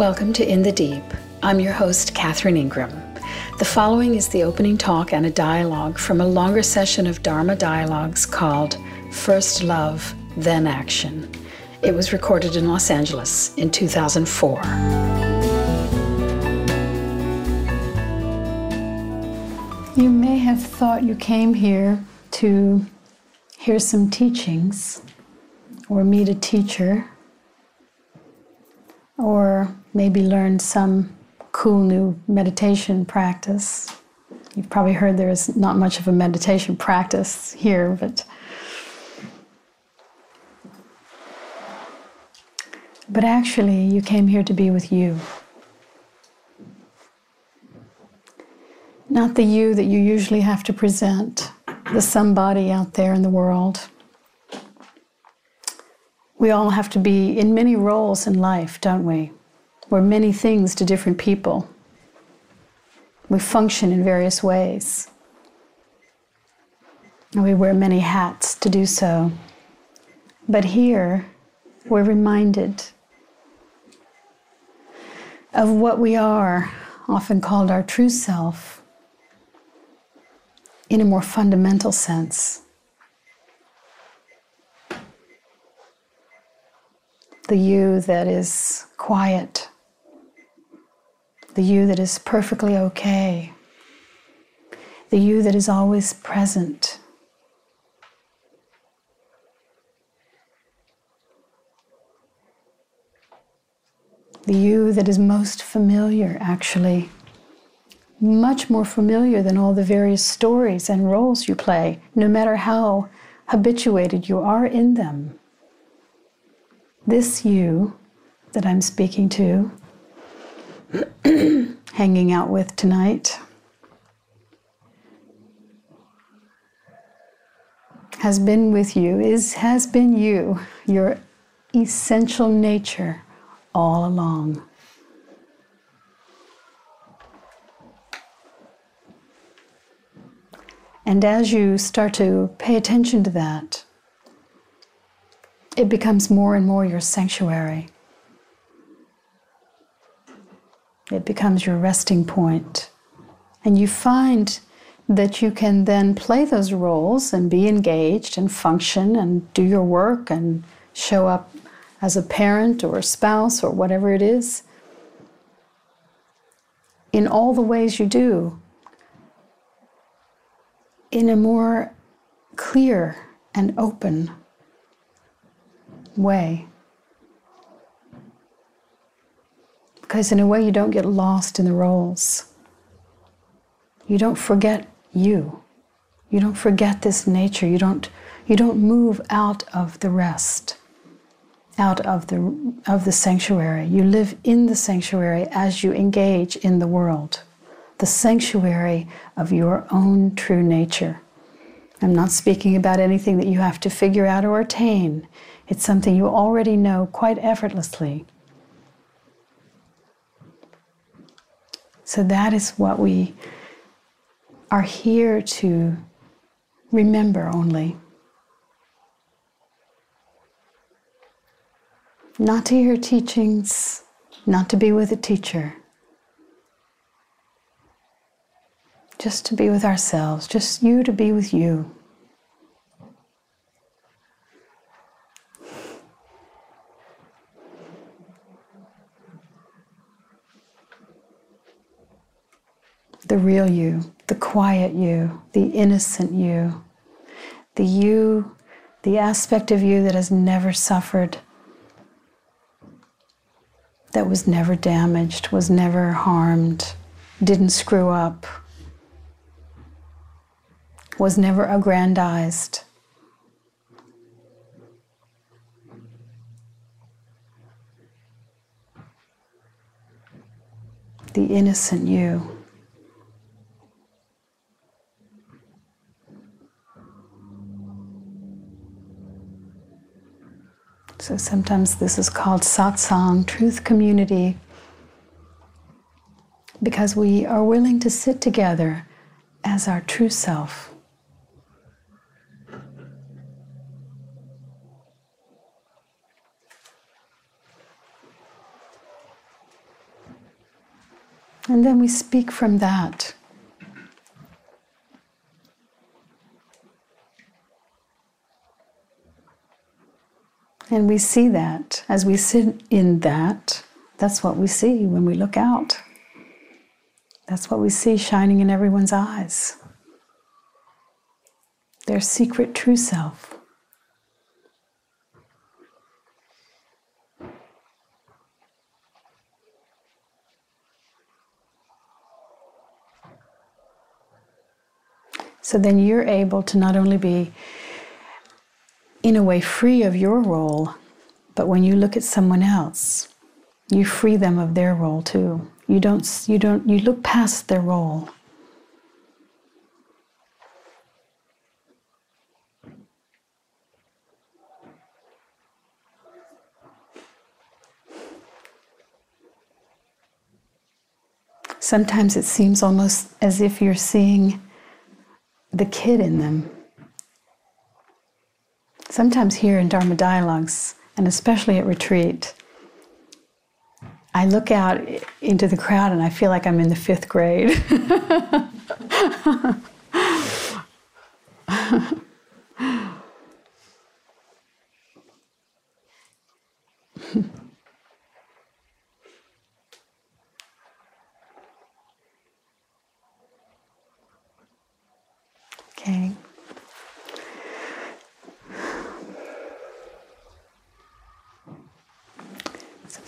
Welcome to In the Deep. I'm your host, Catherine Ingram. The following is the opening talk and a dialogue from a longer session of Dharma dialogues called First Love, Then Action. It was recorded in Los Angeles in 2004. You may have thought you came here to hear some teachings or meet a teacher or maybe learn some cool new meditation practice. You've probably heard there is not much of a meditation practice here, but but actually you came here to be with you. Not the you that you usually have to present, the somebody out there in the world. We all have to be in many roles in life, don't we? We're many things to different people. We function in various ways. And we wear many hats to do so. But here, we're reminded of what we are, often called our true self in a more fundamental sense. The you that is quiet, the you that is perfectly okay, the you that is always present. The you that is most familiar, actually much more familiar than all the various stories and roles you play, no matter how habituated you are in them. This you that I'm speaking to, hanging out with tonight, has been with you, is has been you, your essential nature all along. And as you start to pay attention to that, it becomes more and more your sanctuary. It becomes your resting point. And you find that you can then play those roles and be engaged and function and do your work and show up as a parent or a spouse or whatever it is in all the ways you do in a more clear and open way. Because, in a way, you don't get lost in the roles. You don't forget you. You don't forget this nature. You don't, you don't move out of the rest, out of the, of the sanctuary. You live in the sanctuary as you engage in the world the sanctuary of your own true nature. I'm not speaking about anything that you have to figure out or attain. It's something you already know quite effortlessly. So that is what we are here to remember only. Not to hear teachings, not to be with a teacher, just to be with ourselves, just you to be with you. The real you, the quiet you, the innocent you, the you, the aspect of you that has never suffered, that was never damaged, was never harmed, didn't screw up was never aggrandized. The innocent you. So sometimes this is called satsang, truth community, because we are willing to sit together as our true self. And then we speak from that. And we see that as we sit in that, that's what we see when we look out. That's what we see shining in everyone's eyes. Their secret true self. So then you're able to not only be, in a way, free of your role, but when you look at someone else, you free them of their role too. You don't, you don't, you look past their role. Sometimes it seems almost as if you're seeing the kid in them. Sometimes here in Dharma dialogues, and especially at retreat, I look out into the crowd and I feel like I'm in the fifth grade.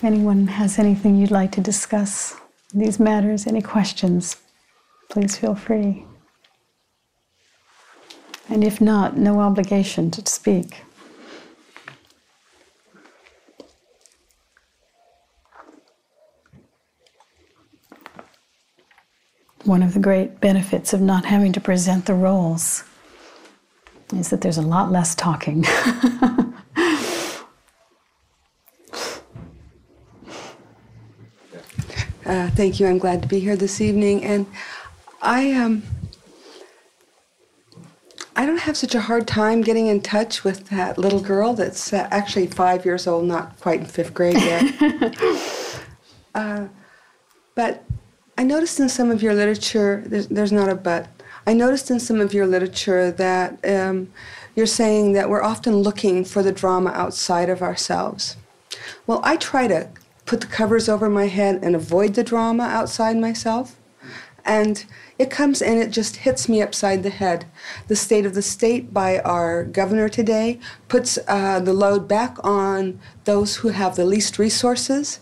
if anyone has anything you'd like to discuss these matters, any questions, please feel free. And if not, no obligation to speak. one of the great benefits of not having to present the roles is that there's a lot less talking. uh, thank you. I'm glad to be here this evening, and I um, I don't have such a hard time getting in touch with that little girl that's uh, actually five years old, not quite in fifth grade yet. uh, but I noticed in some of your literature, there's, there's not a but. I noticed in some of your literature that um, you're saying that we're often looking for the drama outside of ourselves. Well, I try to put the covers over my head and avoid the drama outside myself. And it comes and it just hits me upside the head. The state of the state by our governor today puts uh, the load back on those who have the least resources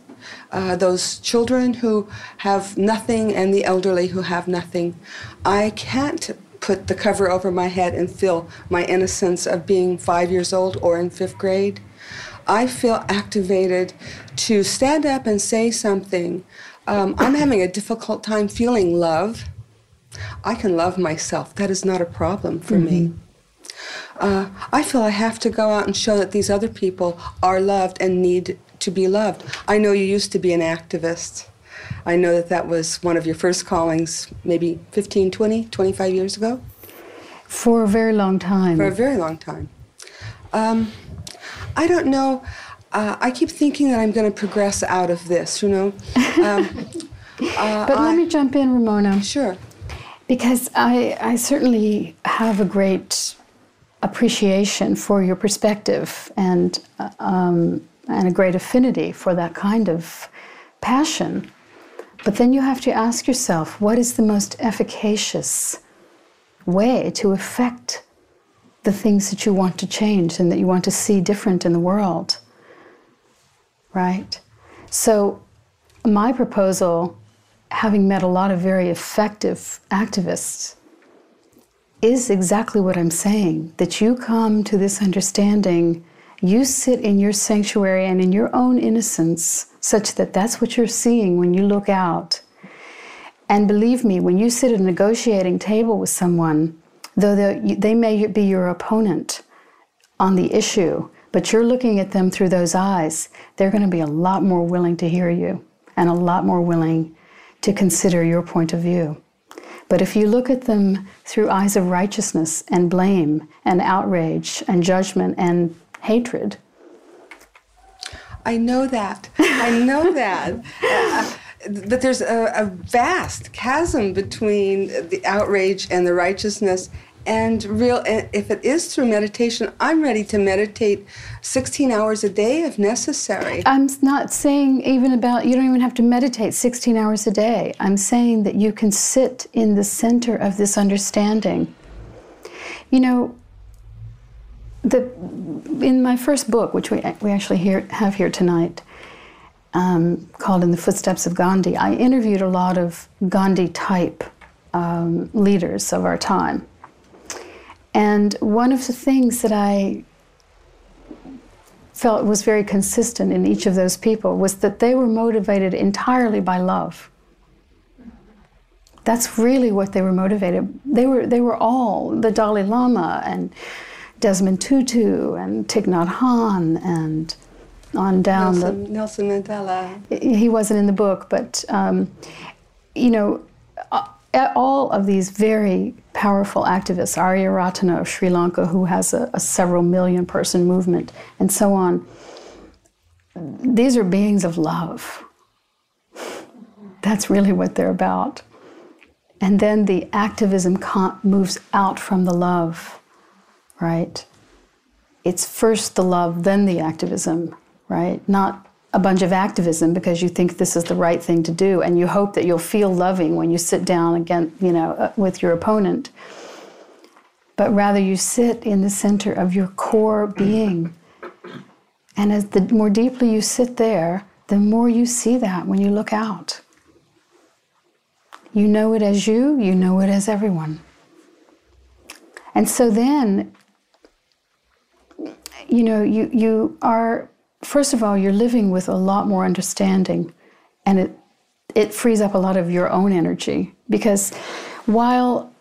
uh, those children who have nothing and the elderly who have nothing. I can't put the cover over my head and feel my innocence of being five years old or in fifth grade. I feel activated to stand up and say something. Um, I'm having a difficult time feeling love. I can love myself. That is not a problem for mm-hmm. me. Uh, I feel I have to go out and show that these other people are loved and need to be loved. I know you used to be an activist. I know that that was one of your first callings maybe 15, 20, 25 years ago. For a very long time. For a very long time. Um, I don't know. Uh, I keep thinking that I'm going to progress out of this, you know. Um, uh, but let I, me jump in, Ramona. Sure. Because I, I certainly have a great appreciation for your perspective and uh, um, and a great affinity for that kind of passion. But then you have to ask yourself what is the most efficacious way to affect the things that you want to change and that you want to see different in the world? Right? So, my proposal, having met a lot of very effective activists, is exactly what I'm saying that you come to this understanding you sit in your sanctuary and in your own innocence, such that that's what you're seeing when you look out. And believe me, when you sit at a negotiating table with someone, though they may be your opponent on the issue, but you're looking at them through those eyes, they're going to be a lot more willing to hear you and a lot more willing to consider your point of view. But if you look at them through eyes of righteousness and blame and outrage and judgment and hatred. I know that. I know that. Uh, that there's a, a vast chasm between the outrage and the righteousness and real if it is through meditation i'm ready to meditate 16 hours a day if necessary. I'm not saying even about you don't even have to meditate 16 hours a day. I'm saying that you can sit in the center of this understanding. You know the in my first book which we, we actually here, have here tonight um, called in the footsteps of gandhi i interviewed a lot of gandhi type um, leaders of our time and one of the things that I felt was very consistent in each of those people was that they were motivated entirely by love. That's really what they were motivated. They were they were all the Dalai Lama and Desmond Tutu and Thich Nhat Hanh and on down Nelson, the Nelson Mandela. He wasn't in the book, but um, you know, all of these very powerful activists, Ariyaratne of Sri Lanka, who has a, a, several million person movement, and so on, these are beings of love. That's really what they're about. And then the activism moves out from the love, right? It's first the love, then the activism, right? Not a bunch of activism because you think this is the right thing to do and you hope that you'll feel loving when you sit down again you know uh, with your opponent. But rather you sit in the center of your core being. And as the more deeply you sit there the more you see that when you look out. You know it as you you know it as everyone. And so then you know you you are first of all, you're living with a lot more understanding, and it it frees up a lot of your own energy because while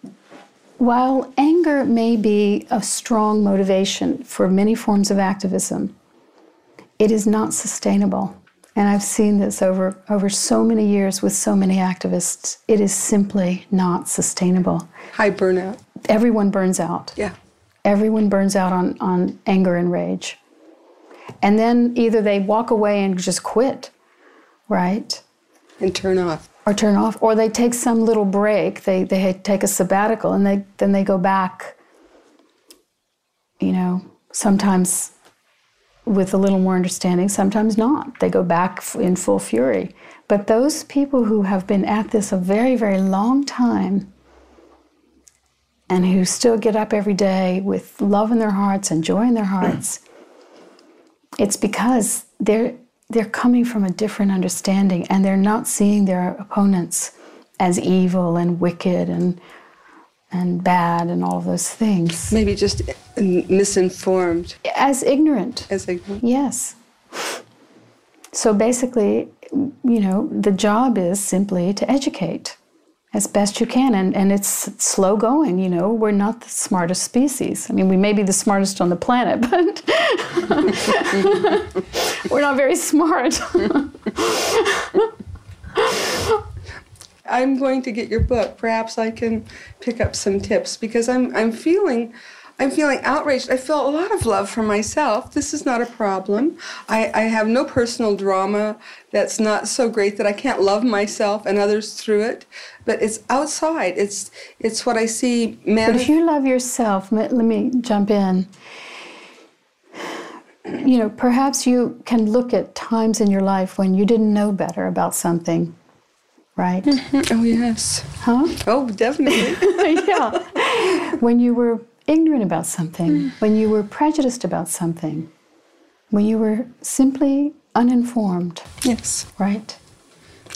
while anger may be a strong motivation for many forms of activism, it is not sustainable. And I've seen this over, over so many years with so many activists. It is simply not sustainable. High burnout. Everyone burns out. Yeah. Everyone burns out on, on anger and rage. And then either they walk away and just quit, right? And turn off. Or turn off. Or they take some little break. They, they take a sabbatical and they, then they go back, you know, sometimes with a little more understanding, sometimes not. They go back in full fury. But those people who have been at this a very, very long time and who still get up every day with love in their hearts and joy in their hearts, it's because they're they're coming from a different understanding and they're not seeing their opponents as evil and wicked and and bad and all those things. Maybe just misinformed. As ignorant. As ignorant. Yes. So basically, you know, the job is simply to educate as best you can. And, and it's slow going, you know. We're not the smartest species. I mean, we may be the smartest on the planet, but we're not very smart. I'm going to get your book. Perhaps I can pick up some tips because I'm, I'm feeling I'm feeling outraged. I feel a lot of love for myself. This is not a problem. I, I have no personal drama that's not so great that I can't love myself and others through it. But it's outside. It's it's what I see. Man- but if you love yourself, let, let me jump in. You know, perhaps you can look at times in your life when you didn't know better about something right? Mm-hmm. Oh, yes. Huh? Oh, definitely. yeah. When you were ignorant about something, mm. when you were prejudiced about something, when you were simply uninformed. Yes. Right?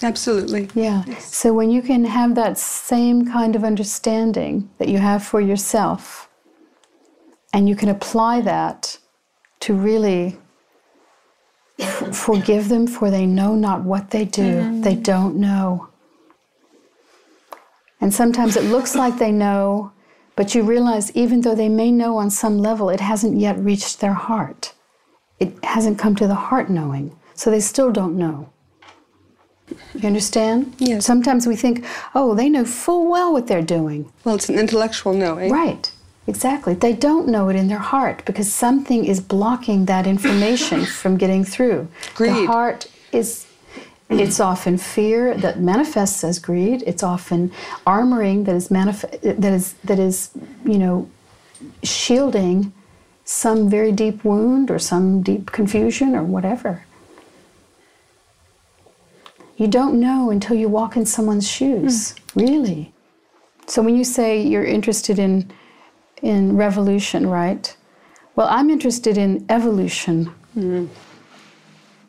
Absolutely. Yeah. Yes. So when you can have that same kind of understanding that you have for yourself, and you can apply that to really forgive them for they know not what they do, mm. they don't know. And sometimes it looks like they know, but you realize, even though they may know on some level, it hasn't yet reached their heart. It hasn't come to the heart knowing. So they still don't know. You understand? Yes. Sometimes we think, oh, they know full well what they're doing. Well, it's an intellectual knowing. Right. Exactly. They don't know it in their heart because something is blocking that information from getting through. Greed. The heart is It's often fear that manifests as greed. It's often armoring that is manif- that is that is you know shielding some very deep wound or some deep confusion or whatever. You don't know until you walk in someone's shoes, hmm. really. So when you say you're interested in in revolution, right? Well, I'm interested in evolution.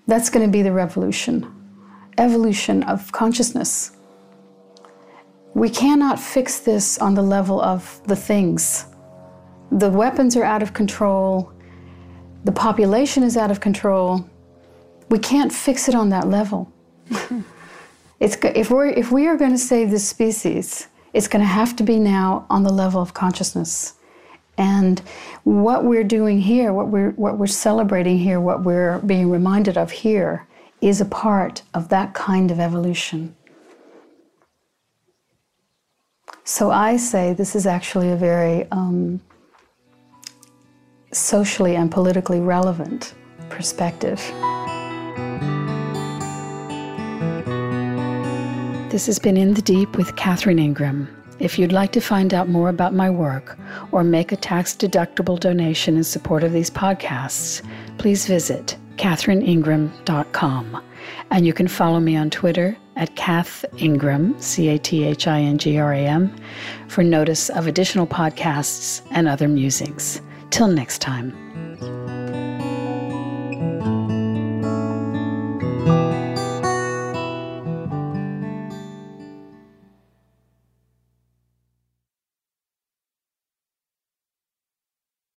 That's going to be the revolution. Evolution of consciousness. We cannot fix this on the level of the things. The weapons are out of control. The population is out of control. We can't fix it on that level. it's, if, we're, if we are going to save this species, it's going to have to be now on the level of consciousness. And what we're doing here, what we're, what we're celebrating here, what we're being reminded of here, is a part of that kind of evolution. So I say this is actually a very um, socially and politically relevant perspective. This has been In the Deep with Catherine Ingram. If you'd like to find out more about my work or make a tax deductible donation in support of these podcasts, please visit catherineingram.com. And you can follow me on Twitter at Cath Ingram, C A T H I N G R A M, for notice of additional podcasts and other musings. Till next time.